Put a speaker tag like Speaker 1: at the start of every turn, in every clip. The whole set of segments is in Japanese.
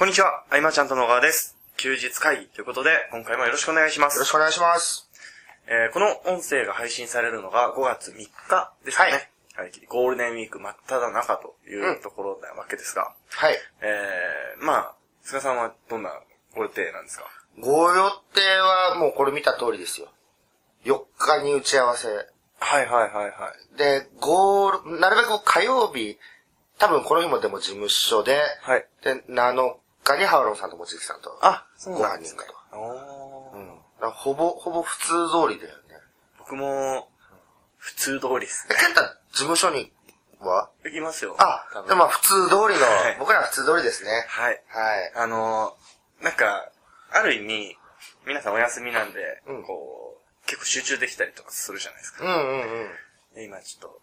Speaker 1: こんにちは、あいまちゃんと野川です。休日会議ということで、今回もよろしくお願いします。
Speaker 2: よろしくお願いします。
Speaker 1: えーこの音声が配信されるのが5月3日ですかね。はい。ゴールデンウィーク真っ只中というところなわけですが、
Speaker 2: はい。
Speaker 1: えー、まあ、菅さんはどんなご予定なんですか？
Speaker 2: ご予定はもうこれ見た通りですよ。4日に打ち合わせ。
Speaker 1: はいはいはいはい。
Speaker 2: で、ゴール、なるべく火曜日、多分この日もでも事務所で、
Speaker 1: はい。
Speaker 2: で、7日にハウロンさんと望月さんと。
Speaker 1: あ、そう
Speaker 2: ご
Speaker 1: なんですか
Speaker 2: 飯に行く。と。うん。ほぼ、ほぼ普通通りだよね。
Speaker 1: 僕も、普通通りです
Speaker 2: え、
Speaker 1: ね。
Speaker 2: ケンタ、事務所には？
Speaker 1: 行きますよ。
Speaker 2: あでもまあ普通通りの、
Speaker 1: はい
Speaker 2: 僕らは普通通りですね。
Speaker 1: はい。
Speaker 2: はい。
Speaker 1: あのー、なんか、ある意味、皆さんお休みなんで、
Speaker 2: うん
Speaker 1: こう、結構集中できたりとかするじゃないですか。
Speaker 2: うんうん
Speaker 1: で今ちょっと、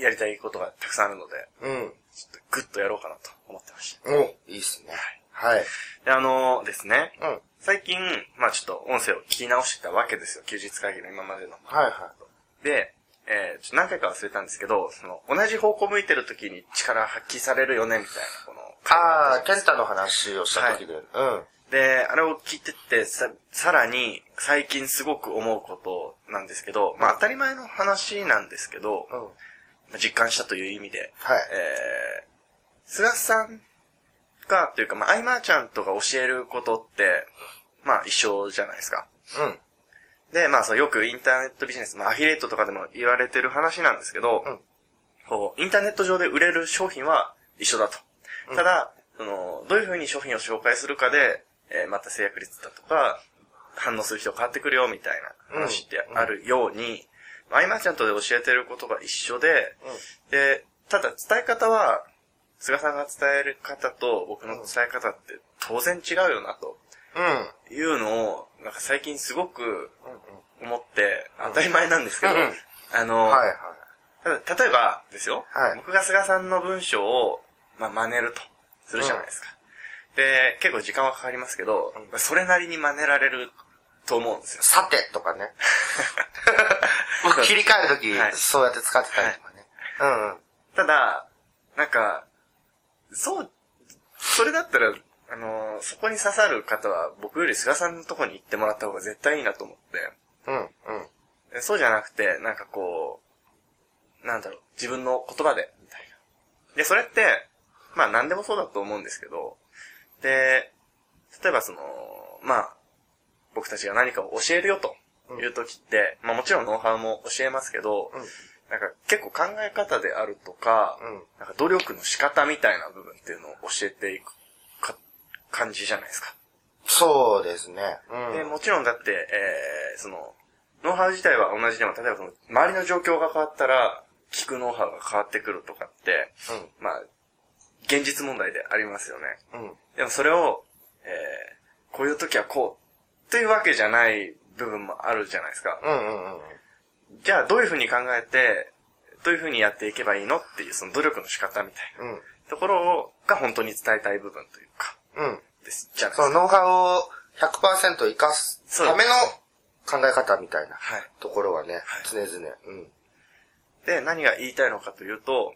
Speaker 1: やりたいことがたくさんあるので、
Speaker 2: うん。うん。
Speaker 1: ちょっとグッとやろうかなと思ってました。
Speaker 2: お、いいっすね。はい。
Speaker 1: で、あのーですね、
Speaker 2: うん。はい
Speaker 1: 最近、まあちょっと音声を聞き直してたわけですよ。休日会議の今までの。
Speaker 2: は
Speaker 1: で、えー、ちょっと何回か忘れたんですけど、その、同じ方向向いてる時に力発揮されるよね、みたいな、この、
Speaker 2: ああ、ケンタの話をした時で。うん。
Speaker 1: で、あれを聞いてって、さ、さらに、最近すごく思うことなんですけど、まあ当たり前の話なんですけど、
Speaker 2: うん。
Speaker 1: まあ実感したという意味で、
Speaker 2: はい。
Speaker 1: えー、菅さんが、というか、まあ、アイマーちゃんとか教えることって、まあ一緒じゃないですか。
Speaker 2: うん。
Speaker 1: で、まあそうよくインターネットビジネス、まあアフィリエイトとかでも言われてる話なんですけど、
Speaker 2: うん
Speaker 1: こう、インターネット上で売れる商品は一緒だと。ただ、その、どういうふうに商品を紹介するかで、えーまた制約率だとか、反応する人が変わってくるよみたいな話ってあるように、まあアイマーちゃんとで教えてることが一緒で、で、ただ伝え方は、菅さんが伝える方と僕の伝え方って当然違うよなと
Speaker 2: うん。
Speaker 1: いうのを、なんか最近すごく思って、当たり前なんですけど、
Speaker 2: うん
Speaker 1: あの、
Speaker 2: はいはい。
Speaker 1: ただ例えばですよ、
Speaker 2: はい
Speaker 1: 僕が菅さんの文章を、まあ、真似るとするじゃないですか。で、結構時間はかかりますけど、それなりに真似られると思うんですよ。
Speaker 2: さてとかね。僕切り替えるとき
Speaker 1: はい、
Speaker 2: そうやって使ってたりとかね。うんうん。
Speaker 1: ただ、なんか、そう、それだったら、あの、そこに刺さる方は僕より菅さんのとこに行ってもらった方が絶対いいなと思って、
Speaker 2: うんうん。
Speaker 1: でそうじゃなくて、なんかこう、なんだろう、自分の言葉で、みたいな。で、それって、まあ何でもそうだと思うんですけど、で、例えばその、まあ、僕たちが何かを教えるよという時って、まあもちろんノウハウも教えますけど、
Speaker 2: うん
Speaker 1: なんか結構考え方であるとか、
Speaker 2: うん
Speaker 1: なんか努力の仕方みたいな部分っていうのを教えていくか感じじゃないですか。
Speaker 2: そうですね。うん。
Speaker 1: で、もちろんだって、えー、その、ノウハウ自体は同じでも、例えばその、周りの状況が変わったら、聞くノウハウが変わってくるとかって、まあ、現実問題でありますよね。
Speaker 2: うん。うん。
Speaker 1: でもそれを、えー、こういう時はこう、というわけじゃない部分もあるじゃないですか。
Speaker 2: うんうんうん。
Speaker 1: じゃあ、どういうふうに考えて、どういうふうにやっていけばいいのっていう、その努力の仕方みたいな
Speaker 2: うん。
Speaker 1: ところを、が本当に伝えたい部分というか、
Speaker 2: うん。
Speaker 1: です、じゃ。
Speaker 2: そのノウハウを100%活かすための考え方みたいな
Speaker 1: はい。
Speaker 2: ところはね、
Speaker 1: はい
Speaker 2: 常々。うん。
Speaker 1: で、何が言いたいのかというと、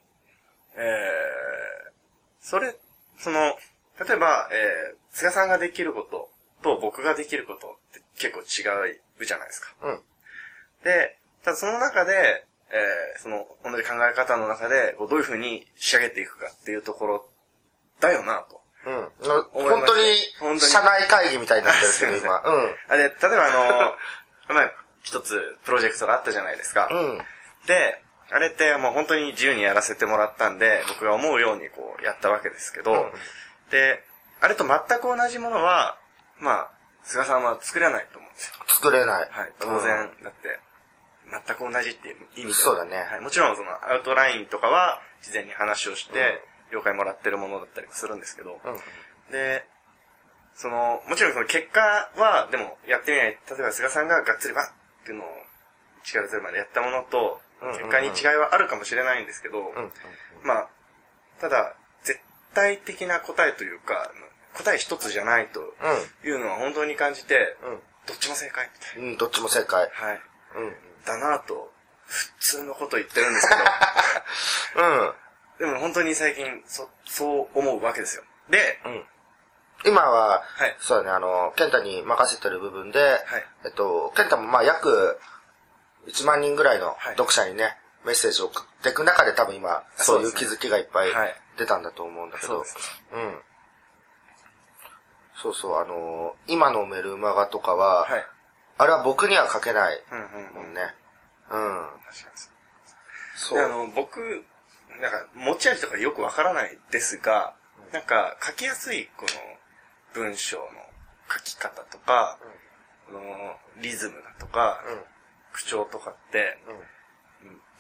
Speaker 1: えー、それ、その、例えば、えー、菅さんができることと僕ができることって結構違うじゃないですか。
Speaker 2: うん。
Speaker 1: で、ただその中で、えー、その、同じ考え方の中で、こうどういうふうに仕上げていくかっていうところ、だよなと。
Speaker 2: うん。本当に
Speaker 1: 本当に
Speaker 2: 社内会議みたいになってるけど、
Speaker 1: すい
Speaker 2: 今。
Speaker 1: あで、例えばあの、まあ、一つプロジェクトがあったじゃないですか。
Speaker 2: うん。うん。
Speaker 1: で、あれってもう本当に自由にやらせてもらったんで、僕が思うようにこうやったわけですけど、
Speaker 2: うん
Speaker 1: で、あれと全く同じものは、まあ、菅さんは作れないと思うんですよ。
Speaker 2: 作れない。
Speaker 1: はい、当然、だって、全く同じっていう意味では
Speaker 2: そうだね
Speaker 1: はい、もちろんそのアウトラインとかは事前に話をして、了解もらってるものだったりもするんですけど、
Speaker 2: うん。うん。
Speaker 1: で、その、もちろんその結果は、でもやってみない、例えば菅さんががっつりバッっていうのを力強いまでやったものと、結果に違いはあるかもしれないんですけど、
Speaker 2: うん。
Speaker 1: まあ、ただ、絶対的な答えというか、答え一つじゃないというのは本当に感じて、
Speaker 2: うん。
Speaker 1: どっちも正解みたい
Speaker 2: うん。うん。どっちも正解。
Speaker 1: な。はい。
Speaker 2: うん。
Speaker 1: だなぁと、普通のこと言ってるんですけど、
Speaker 2: うん。
Speaker 1: でも本当に最近、そ、そう思うわけですよ。で、
Speaker 2: うん。今は、
Speaker 1: はい
Speaker 2: そうだね、あの、ケンタに任せてる部分で、えっと、ケンタもまあ約1万人ぐらいの
Speaker 1: はい
Speaker 2: 読者にね、メッセージを送っていく中で多分今、そういう気づきがいっぱい
Speaker 1: はい
Speaker 2: 出たんだと思うんだけど、
Speaker 1: そうです
Speaker 2: うん。そうそう、あの、今のメルマガとかは、
Speaker 1: はい。
Speaker 2: あれは僕には書けない
Speaker 1: うんうんうんん。
Speaker 2: もね。うん。
Speaker 1: 確かに
Speaker 2: そう。
Speaker 1: であの、僕、なんか、持ち味とかよくわからないですが、なんか、書きやすい、この、文章の書き方とか、この、リズムだとか、
Speaker 2: うん。
Speaker 1: 口調とかって、
Speaker 2: うん。
Speaker 1: うん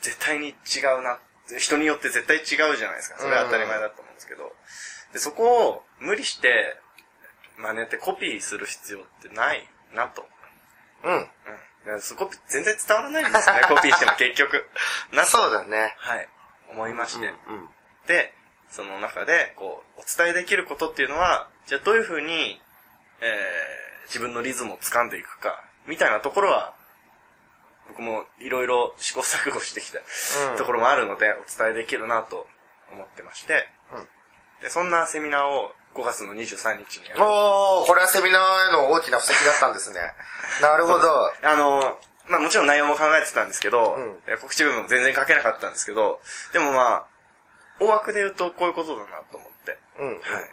Speaker 1: 絶対に違うな。人によって絶対違うじゃないですか。それは当たり前だと思うんですけど。で、そこを無理して真似てコピーする必要ってないなと。
Speaker 2: うん。
Speaker 1: うん。だからそこ全然伝わらないんですよね、コピーしても結局。なと
Speaker 2: そうだね。
Speaker 1: はい。思いまして。
Speaker 2: うん。
Speaker 1: で、その中で、こう、お伝えできることっていうのは、じゃあどういうふうに、えー、自分のリズムを掴んでいくか、みたいなところは、僕もいろいろ試行錯誤してきた
Speaker 2: うん
Speaker 1: ところもあるので、お伝えできるなと思ってまして、
Speaker 2: うん
Speaker 1: で、そんなセミナーを5月の23日に。
Speaker 2: おー、これはセミナーへの大きな布石だったんですね。なるほど。
Speaker 1: あの、まあもちろん内容も考えてたんですけど、
Speaker 2: うん
Speaker 1: え告知部分も全然書けなかったんですけど、でもまあ、大枠で言うとこういうことだなと思って。
Speaker 2: うん、うん、うん
Speaker 1: はい。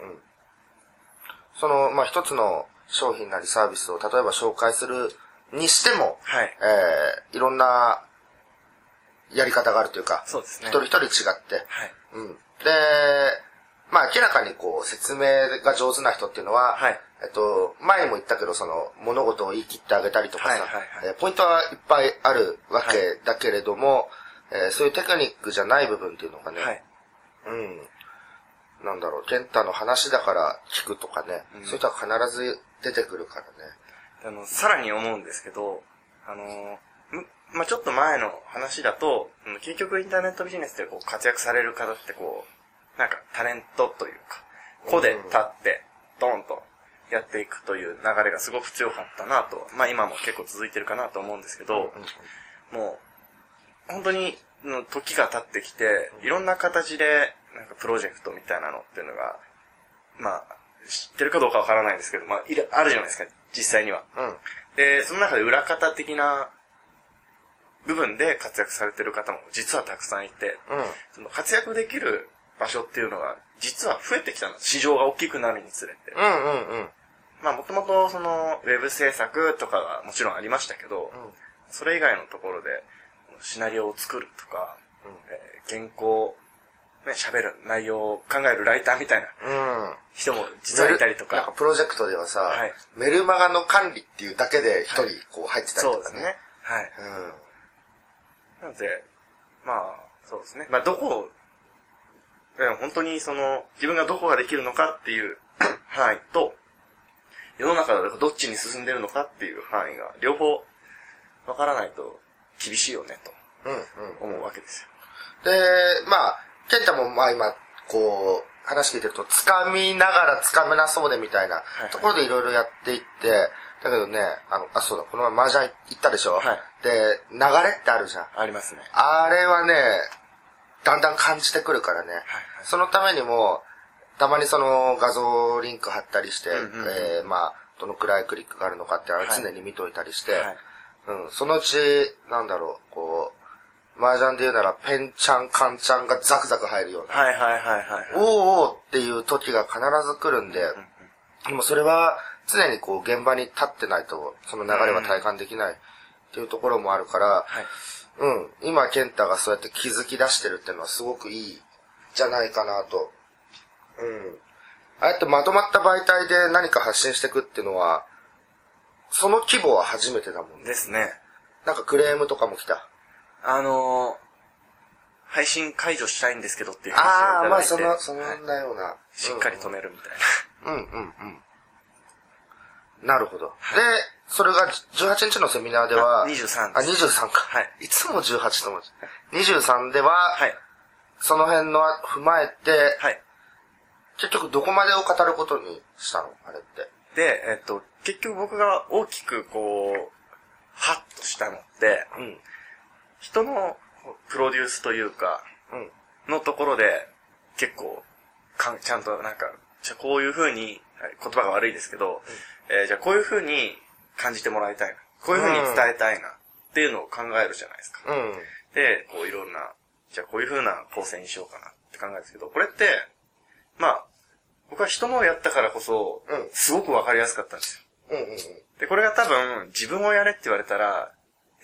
Speaker 2: その、まあ、一つの商品なりサービスを例えば紹介するにしても、
Speaker 1: はい。
Speaker 2: えー、いろんなやり方があるというか、
Speaker 1: そうですね。
Speaker 2: 一人一人違って、
Speaker 1: はい。
Speaker 2: うん。で、まあ明らかにこう説明が上手な人っていうのは、
Speaker 1: はい
Speaker 2: えっと、前にも言ったけど、その物事を言い切ってあげたりとかさ、
Speaker 1: はいはいはい
Speaker 2: えーポイントはいっぱいあるわけだけれども、えーそういうテクニックじゃない部分っていうのがね、
Speaker 1: はい。
Speaker 2: うん。なんだろう、ケンタの話だから聞くとかね、
Speaker 1: うん
Speaker 2: そういう人は必ず出てくるからね。
Speaker 1: あの、さらに思うんですけど、あの、むまあ、ちょっと前の話だと、うん結局インターネットビジネスでこう活躍される方ってこう、なんかタレントというか、個で立って、ドンとやっていくという流れがすごく強かったなと、まあ今も結構続いてるかなと思うんですけど、もう、本当に、の時が経ってきて、いろんな形で、なんかプロジェクトみたいなのっていうのが、まあ、知ってるかどうかわからないんですけど、まあ、いるあるじゃないですか、実際には。
Speaker 2: うん。
Speaker 1: で、その中で裏方的な部分で活躍されてる方も実はたくさんいて、
Speaker 2: うん。
Speaker 1: その活躍できる場所っていうのが実は増えてきたんです。市場が大きくなるにつれて。
Speaker 2: うんうんうん。
Speaker 1: まあもともとそのウェブ制作とかはもちろんありましたけど、それ以外のところでシナリオを作るとか、えー原稿、ね、喋る内容を考えるライターみたいな
Speaker 2: うん。
Speaker 1: 人も実はいたりと
Speaker 2: なんか
Speaker 1: か。
Speaker 2: プロジェクトではさ、
Speaker 1: はい
Speaker 2: メルマガの管理っていうだけで一人こう入ってたりとかね。
Speaker 1: そうですね。はい。なので、まあ、そうですね。まあ、どこ本当にその、自分がどこができるのかっていう範囲と、世の中がどっちに進んでるのかっていう範囲が、両方、わからないと厳しいよね、
Speaker 2: うん。うん
Speaker 1: と思うわけですよ。
Speaker 2: で、まあ、ケンタもまあ今、こう、話聞いてると、掴みながら掴めなそうでみたいな
Speaker 1: はい
Speaker 2: ところでいろいろやっていって、だけどね、あの、あ、そうだ、この前麻雀行ったでしょ？
Speaker 1: はい
Speaker 2: で、流れってあるじゃん。
Speaker 1: ありますね。
Speaker 2: あれはね、だんだん感じてくるからね。
Speaker 1: はい
Speaker 2: そのためにも、たまにその画像リンク貼ったりして、
Speaker 1: うんうんうん
Speaker 2: えーまあ、どのくらいクリックがあるのかって常に見といたりして、
Speaker 1: はい。
Speaker 2: うん、そのうち、なんだろう、こう、麻雀で言うなら、ペンちゃん、カンちゃんがザクザク入るような、
Speaker 1: はいはいはいはい。
Speaker 2: おーおーっていう時が必ず来るんで、でもそれは常にこう現場に立ってないと、その流れは体感できないっていうところもあるから、
Speaker 1: はい。
Speaker 2: うん、今、ケンタがそうやって気づき出してるっていうのはすごくいいじゃないかなと。うん。ああやってまとまった媒体で何か発信していくっていうのは、その規模は初めてだもんね。
Speaker 1: ですね。
Speaker 2: なんかクレームとかも来た。
Speaker 1: あのー、配信解除したいんですけどっていう
Speaker 2: ああ、まあ
Speaker 1: 話をいただいて
Speaker 2: その、そ
Speaker 1: はい
Speaker 2: んなような。
Speaker 1: しっかり止めるみたいな。
Speaker 2: うんうんうん。なるほど。で、それが18日のセミナーでは、
Speaker 1: あ23
Speaker 2: あ、
Speaker 1: です
Speaker 2: 23か。
Speaker 1: はい。
Speaker 2: いつも18と思う。23では、
Speaker 1: はい。
Speaker 2: その辺の踏まえて、
Speaker 1: はい。
Speaker 2: 結局どこまでを語ることにしたの？あれって。
Speaker 1: で、えっと、結局僕が大きくこう、ハッとしたのって、
Speaker 2: うん。
Speaker 1: 人のプロデュースというか、
Speaker 2: うん。
Speaker 1: のところで、結構、かんちゃんとなんか、じゃあこういう風にはい言葉が悪いですけど、えーじゃあこういう風に感じてもらいたいな。こういう風に伝えたいな。っていうのを考えるじゃないですか。
Speaker 2: うん。
Speaker 1: で、こういろんな、じゃあこういう風な構成にしようかなって考えるんですけど、これって、まあ、僕は人のをやったからこそ
Speaker 2: うん、
Speaker 1: すごくわかりやすかったんですよ。
Speaker 2: うんうんうん。
Speaker 1: で、これが多分、自分をやれって言われたら、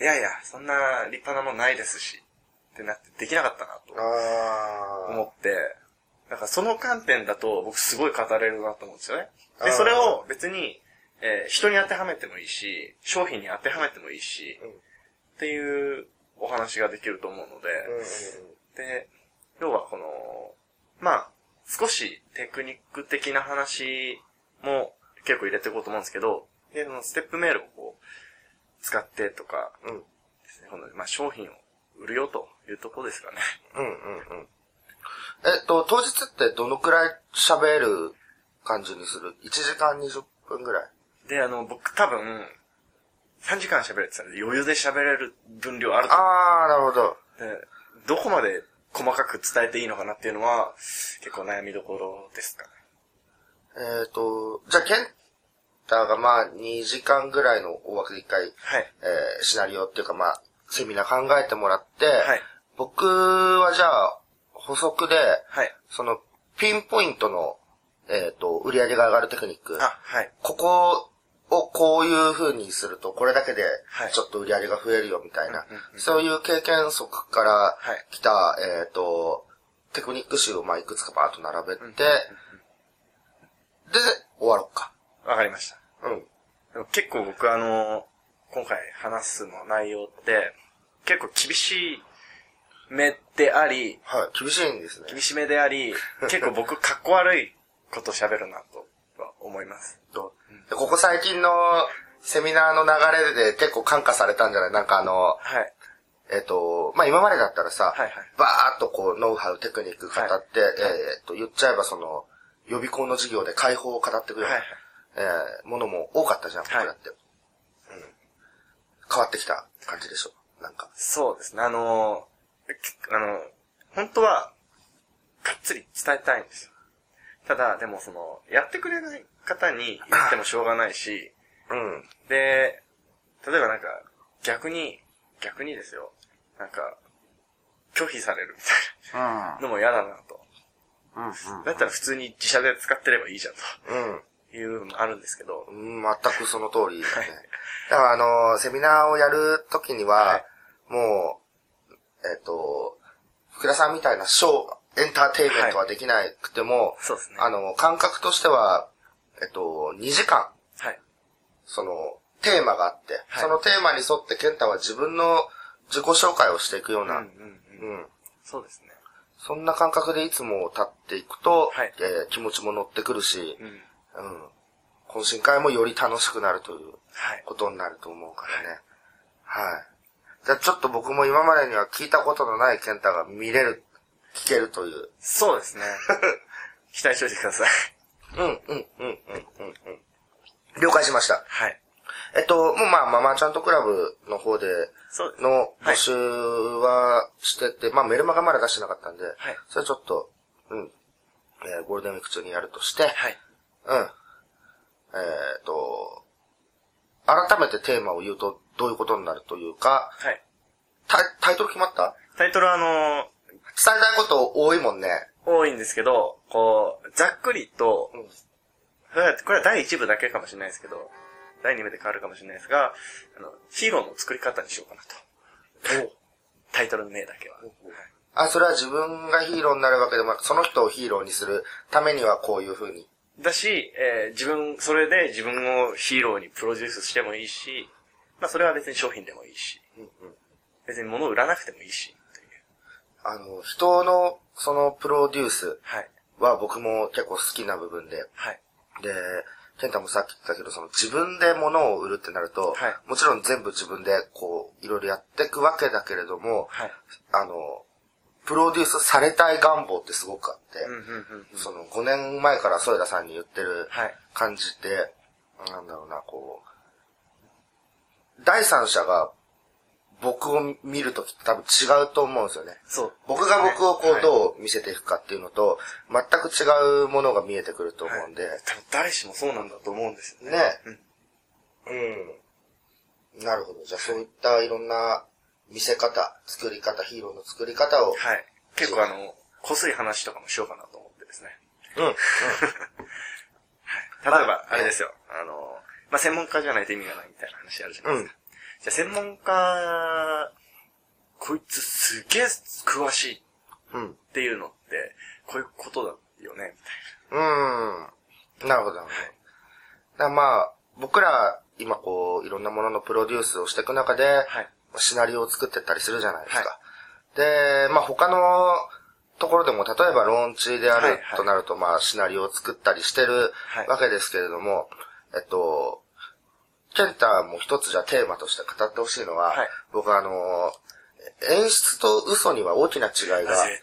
Speaker 1: いやいや、そんな立派なもんないですし、ってなってできなかったなと
Speaker 2: あ
Speaker 1: 思って、だからその観点だと僕すごい語れるなと思うんですよね。で、それを別に、えー人に当てはめてもいいし、商品に当てはめてもいいし、
Speaker 2: うん
Speaker 1: っていうお話ができると思うので、
Speaker 2: うんうん
Speaker 1: で、要はこの、まあ、少しテクニック的な話も結構入れていこうと思うんですけど、で、そのステップメールをこう、使ってとか
Speaker 2: うん。うん。
Speaker 1: ですね、この、まあ、商品を売るよというところですかね。
Speaker 2: うんうんうん。えっと、当日ってどのくらい喋る感じにする ?1 時間20分ぐらい？
Speaker 1: で、あの、僕多分、3時間喋れってたら余裕で喋れる分量あると思う。
Speaker 2: あー、なるほど。
Speaker 1: でどこまで細かく伝えていいのかなっていうのは、結構悩みどころですかね。
Speaker 2: えっ、と、じゃあ、ケンタがまあ、2時間ぐらいの大枠で一回、
Speaker 1: はい。
Speaker 2: えーシナリオっていうかまあ、セミナー考えてもらって、
Speaker 1: はい。
Speaker 2: 僕はじゃあ、補足で、
Speaker 1: はい。
Speaker 2: その、ピンポイントの、えっ、と、売り上げが上がるテクニック。
Speaker 1: あ、はい。
Speaker 2: ここをこういう風にすると、これだけで
Speaker 1: はい、
Speaker 2: ちょっと売り上げが増えるよみたいな、そういう経験則から
Speaker 1: はい
Speaker 2: 来た、えっ、と、テクニック集をまあいくつかバーッと並べて、で、終わろうか。
Speaker 1: わかりました。
Speaker 2: うん。
Speaker 1: 結構僕あの、今回話すの内容って、結構厳しい目であり、
Speaker 2: はい。厳しいんですね。
Speaker 1: 厳しめであり、結構僕かっこ悪いこと喋るなとは思います。
Speaker 2: ここ最近のセミナーの流れで結構感化されたんじゃない？なんかあの、
Speaker 1: はい。
Speaker 2: えっ、と、まあ、今までだったらさ、
Speaker 1: はいはい
Speaker 2: バーっとこう、ノウハウ、テクニック語って、えっ、と、言っちゃえばその、予備校の授業で解放を語ってくる、
Speaker 1: はいはい
Speaker 2: えーものも多かったじゃん、僕
Speaker 1: はい
Speaker 2: だって、うん。変わってきた感じでしょ、なんか。
Speaker 1: そうですね。あの、けあの、本当は、がっつり伝えたいんですよ。ただ、でもその、やってくれない方に言ってもしょうがないし、
Speaker 2: うん。
Speaker 1: で、例えばなんか、逆に、逆にですよ。なんか、拒否されるみたい
Speaker 2: うん。
Speaker 1: なのも嫌だなと。だったら普通に自社で使ってればいいじゃん
Speaker 2: うん。
Speaker 1: というのもあるんですけど、
Speaker 2: うん、全くその通りですね。だからあの、セミナーをやるときには、
Speaker 1: はい
Speaker 2: もう、えっ、と、福田さんみたいなショー、エンターテインメントはできなくても、
Speaker 1: そうですね。
Speaker 2: あの、感覚としては、えっと、2時間、
Speaker 1: はい。
Speaker 2: その、テーマがあって、
Speaker 1: はい
Speaker 2: そのテーマに沿って健太は自分の自己紹介をしていくような、
Speaker 1: うんうんうん。
Speaker 2: うん
Speaker 1: そうですね。
Speaker 2: そんな感覚でいつも立っていくと、
Speaker 1: はい
Speaker 2: えー気持ちも乗ってくるし、
Speaker 1: うん。
Speaker 2: うん、懇親会もより楽しくなるという
Speaker 1: はい。
Speaker 2: ことになると思うからね。はい。じゃあちょっと僕も今までには聞いたことのない健太が見れる、聞けるという。
Speaker 1: そうですね。期待しておいてください。
Speaker 2: うん、うん、うん、うん、うん、うん。了解しました。
Speaker 1: はい。
Speaker 2: えっと、もうまあ、ママちゃんとクラブの方で。の募集はしてて、まあメルマがまだ出してなかったんで、
Speaker 1: はい
Speaker 2: それちょっと、うん、えーゴールデンウィーク中にやるとして、
Speaker 1: はい。
Speaker 2: うん。えっ、と、改めてテーマを言うとどういうことになるというか、
Speaker 1: はい。
Speaker 2: タイトル決まった？
Speaker 1: タイトルはあの
Speaker 2: 伝えたいこと多いもんね。
Speaker 1: 多いんですけど、こう、ざっくりと、
Speaker 2: うん
Speaker 1: これは第1部だけかもしれないですけど、第2部で変わるかもしれないですが、あの、ヒーローの作り方にしようかなと。タイトルの名だけは。
Speaker 2: あ、それは自分がヒーローになるわけでもなく、その人をヒーローにするためにはこういう風に。
Speaker 1: だし、えー自分、それで自分をヒーローにプロデュースしてもいいし、まあそれは別に商品でもいいし、別に物を売らなくてもいいし、という。
Speaker 2: あの、人のそのプロデュース
Speaker 1: はい。
Speaker 2: は僕も結構好きな部分で、
Speaker 1: はい。
Speaker 2: で、ケンタもさっき言ったけど、その自分で物を売るってなると、
Speaker 1: はい
Speaker 2: もちろん全部自分でこう、いろいろやっていくわけだけれども、
Speaker 1: はい。
Speaker 2: あの、プロデュースされたい願望ってすごくあって。その5年前から添田さんに言ってる
Speaker 1: はい。
Speaker 2: 感じって、なんだろうな、こう、第三者が僕を見るときって多分違うと思うんですよね。
Speaker 1: そう。
Speaker 2: 僕が僕をこう
Speaker 1: はい
Speaker 2: どう見せていくかっていうのと、全く違うものが見えてくると思うんで、
Speaker 1: 多分誰しもそうなんだと思うんですよね。
Speaker 2: ね
Speaker 1: うん。
Speaker 2: うん。なるほど。じゃあそういったいろんな見せ方、作り方、ヒーローの作り方を、
Speaker 1: はい。結構あの、こすい話とかもしようかなと思ってですね。
Speaker 2: うん。うん。
Speaker 1: 例えば、あれですよ。あの、まあ、専門家じゃないと意味がないみたいな話あるじゃないですか。じゃあ専門家、こいつすげえ詳しい
Speaker 2: うん。
Speaker 1: っていうのって、こういうことだよね、み
Speaker 2: うん。なるほど、なるほど。だまあ、僕ら、今こう、いろんなもののプロデュースをしていく中で、
Speaker 1: たいな。はい。
Speaker 2: シナリオを作ってったりするじゃないですか。で、まあ他のところでも、例えばローンチである
Speaker 1: はいはい
Speaker 2: となると、まあシナリオを作ったりしてる
Speaker 1: はい
Speaker 2: わけですけれども、えっと、ケンタも一つじゃあテーマとして語ってほしいのは、
Speaker 1: はい
Speaker 2: 僕はあの、演出と嘘には大きな違いがある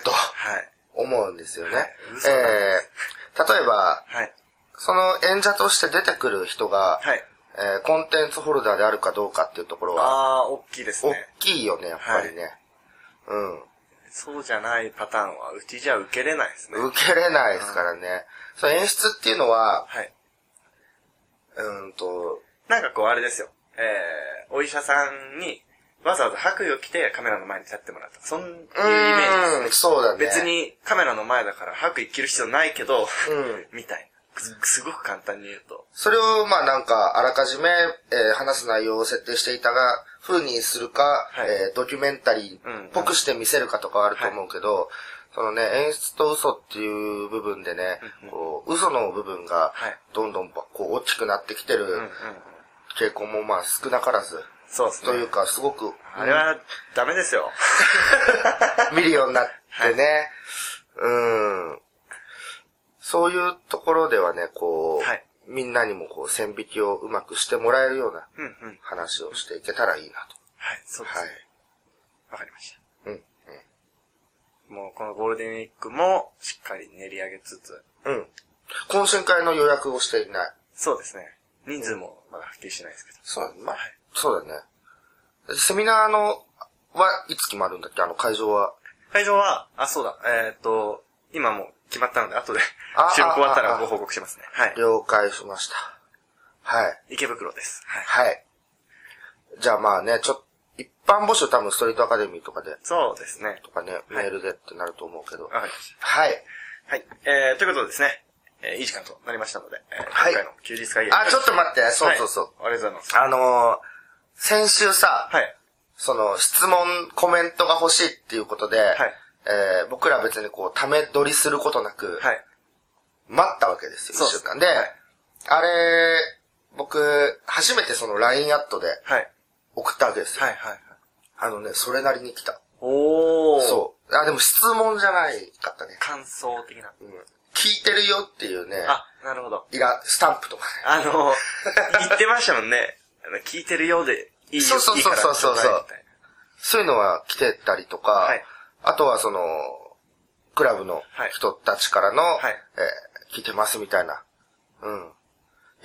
Speaker 2: と
Speaker 1: はい。
Speaker 2: 思うんですよね。
Speaker 1: はい
Speaker 2: えー例えば、
Speaker 1: はい。
Speaker 2: その演者として出てくる人が、
Speaker 1: はい。
Speaker 2: えーコンテンツホルダーであるかどうかっていうところは、
Speaker 1: ああ、大きいです
Speaker 2: 大
Speaker 1: ね。
Speaker 2: きいよね、やっぱりね。
Speaker 1: そうじゃないパターンは、うちじゃ受けれないですね。
Speaker 2: うん。受けれないですからね。その演出っていうのは、
Speaker 1: はい。
Speaker 2: うーんと、
Speaker 1: なんかこうあれですよ。えー、お医者さんに、わざわざ白衣を着てカメラの前に立ってもらった。そんいうイメージですね。
Speaker 2: そうだね。
Speaker 1: 別。にカメラの前だから白衣着る必要ないけど、
Speaker 2: うん。
Speaker 1: みたいな。すすごく簡単に言うと。
Speaker 2: それを、まあなんか、あらかじめ、えー話す内容を設定していたが、風にするか、
Speaker 1: はい
Speaker 2: えードキュメンタリーっぽくして見せるかとかはあると思うけど、そのね、演出と嘘っていう部分でね、こう、嘘の部分が
Speaker 1: はい、
Speaker 2: どんどんこう大きくなってきてる
Speaker 1: うんうん。
Speaker 2: 傾向もまあ少なからず、
Speaker 1: そうですね。
Speaker 2: というか、すごく、
Speaker 1: あれはダメですよ。
Speaker 2: 見るようになってね。うん。そういうところではね、こう、
Speaker 1: はい
Speaker 2: みんなにもこう、線引きをうまくしてもらえるような
Speaker 1: うんうん。
Speaker 2: 話をしていけたらいいな
Speaker 1: はい、そう
Speaker 2: と。
Speaker 1: ですね。
Speaker 2: はい。
Speaker 1: わかりました。
Speaker 2: うん。
Speaker 1: もうこのゴールデンウィークもしっかり練り上げつつ、
Speaker 2: うん。懇親会の予約をしていない。
Speaker 1: そうですね。人数もまだはっきりしてないですけど。
Speaker 2: そうだね。まあ
Speaker 1: はい
Speaker 2: そうだね。セミナーの、はいつ決まるんだっけ？あの会場は。
Speaker 1: 会場は、あ、そうだ、えーっと、今もう決まったので、後で
Speaker 2: あ
Speaker 1: 収録終わったらご報告しますね。はい。
Speaker 2: 了解しました。はい。
Speaker 1: 池袋です。はい。
Speaker 2: はい。じゃあまあね、ちょっと、一般募集多分ストリートアカデミーとかで、
Speaker 1: そうですね。
Speaker 2: とかね、メールでってなると思うけど。
Speaker 1: わかりまし
Speaker 2: はい。
Speaker 1: た。はい。えー、ということでですね、えー、いい時間となりましたので、えー、
Speaker 2: はい
Speaker 1: 今回の休日会議。
Speaker 2: あ、ちょっと待って、そうそうそう。
Speaker 1: はいありがとうございます。
Speaker 2: あのー、先週さ、
Speaker 1: はい。
Speaker 2: その、質問、コメントが欲しいっていうことで、
Speaker 1: はい。
Speaker 2: えー僕ら別にこう、ため取りすることなく、
Speaker 1: はい。
Speaker 2: 待ったわけですよ、一週間。で、
Speaker 1: はい
Speaker 2: あれ、僕、初めてその LINE アットで
Speaker 1: はい。
Speaker 2: 送ったわけですよ。
Speaker 1: はい。はい。
Speaker 2: あのね、それなりに来た。
Speaker 1: おー。う。
Speaker 2: そう。あ、でも質問じゃないかったね。
Speaker 1: 感想的な。
Speaker 2: うん。聞いてるよっていうね、
Speaker 1: あ、なるほど。
Speaker 2: イラ、スタンプとかね。
Speaker 1: あの、言ってましたもんね。あの聞いてるようでいいよ。
Speaker 2: そうそうそうそうそうそういうのは来てたりとか、
Speaker 1: はい
Speaker 2: あとはその、クラブの人たちからの、
Speaker 1: はい
Speaker 2: えー聞いてますみたいな。うん。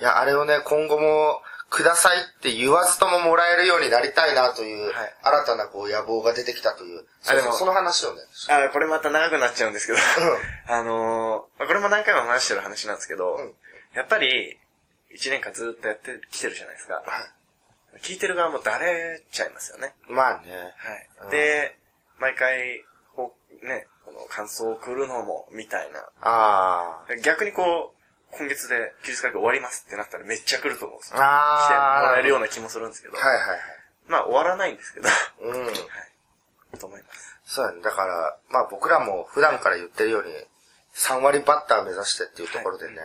Speaker 2: いや、あれをね、今後も、くださいって言わずとももらえるようになりたいなという、
Speaker 1: はい
Speaker 2: 新たなこう野望が出てきたという、そう
Speaker 1: でも
Speaker 2: その話をね。
Speaker 1: な。あ、これまた長くなっちゃうんですけど。あのーまあこれも何回も話してる話なんですけど、
Speaker 2: うん
Speaker 1: やっぱり、一年間ずっとやってきてるじゃないですか。聞いてる側もだれちゃいますよね。
Speaker 2: まあね。
Speaker 1: はい。で、毎回、こう、ね、この感想を送るのも、みたいな。
Speaker 2: あ
Speaker 1: 逆にこう、今月で休日会議終わりますってなったらめっちゃ来ると思うんですよ。
Speaker 2: あ。
Speaker 1: しても。らえるような気もするんですけど。
Speaker 2: はいはいはい。
Speaker 1: まあ終わらないんですけど。はい。
Speaker 2: うん。
Speaker 1: と思います。
Speaker 2: そうやね。だから、まあ僕らも普段から言ってるように、3割バッター目指してっていうところでね。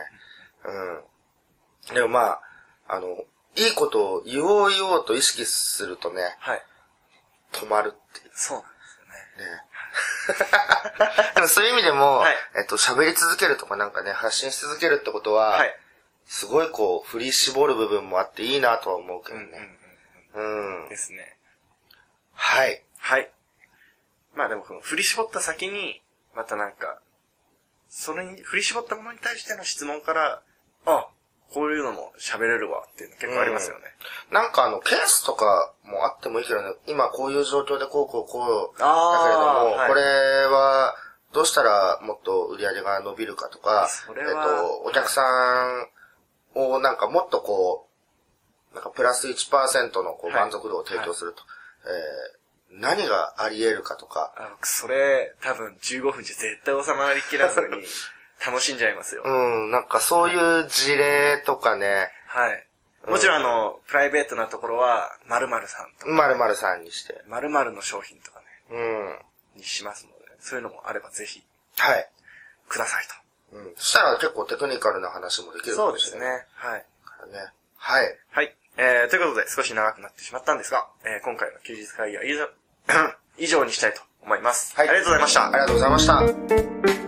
Speaker 2: うん。でもまあ、あの、いいことを言おう言おうと意識するとね、
Speaker 1: はい。
Speaker 2: 止まるっていう
Speaker 1: そうなんですよね。
Speaker 2: ね。でもそういう意味でも、
Speaker 1: はい
Speaker 2: えっと、喋り続けるとかなんかね、発信し続けるってことは、
Speaker 1: はい。
Speaker 2: すごいこう、振り絞る部分もあっていいなとは思うけ
Speaker 1: うんうん
Speaker 2: どね。うん。
Speaker 1: うん。ですね。
Speaker 2: はい。
Speaker 1: はい。まあでもこの振り絞った先に、またなんか、それに、振り絞ったものに対しての質問から、あ、こういうのも喋れるわっていうの結構ありますよね。
Speaker 2: なんかあの、ケースとかもあってもいいけどね、今こういう状況でこうこうこう、だけれども、
Speaker 1: はい。
Speaker 2: これは、どうしたらもっと売り上げが伸びるかとか、えっと、お客さんをなんかもっとこう、なんかプラス1%のこう
Speaker 1: はい。
Speaker 2: 満足度を提供すると、えー何があり得るかとか、
Speaker 1: それ、多分15分じゃ絶対収まりきらずに、楽しんじゃいますよ。
Speaker 2: うん、なんかそういう事例とかね、
Speaker 1: はい。もちろんあの、プライベートなところは、〇〇さんとか、
Speaker 2: 〇〇さんにして。
Speaker 1: 〇〇の商品とかね、
Speaker 2: うん。
Speaker 1: にしますので、そういうのもあればぜひ、
Speaker 2: はい。
Speaker 1: ください
Speaker 2: うん。そしたら結構テクニカルな話もでき
Speaker 1: と。
Speaker 2: るか
Speaker 1: そうで
Speaker 2: もしれない。
Speaker 1: すね。はい。
Speaker 2: からね。はい。
Speaker 1: はい。えー、ということで少し長くなってしまったんですが、えー、今回の休日会議は以上、以上にしたいと思います。
Speaker 2: はい
Speaker 1: ありがとうございました。
Speaker 2: ありがとうございました。